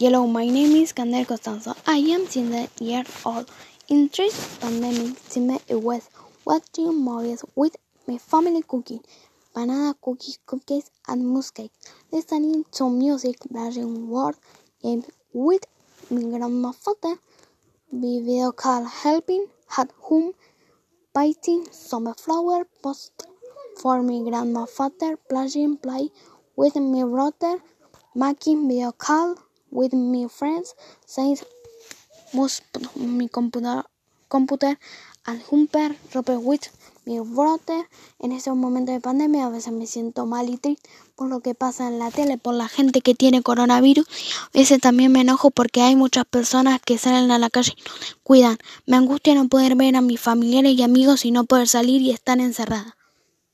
Hello, my name is Candel Costanzo. I am 10 years old. In this pandemic time, it was watching movies with my family cooking banana cookies, cupcakes, and mooncakes. Listening to music, playing word games with my grandmother, video call helping at home, painting some flower pots for my grandmother, playing play with my brother, making video call with my friends, saying most my computer, computer and jumper rope with mi brother. En estos momentos de pandemia a veces me siento mal y triste por lo que pasa en la tele, por la gente que tiene coronavirus. A veces también me enojo porque hay muchas personas que salen a la calle y no cuidan. Me angustia no poder ver a mis familiares y amigos y no poder salir y estar encerrada.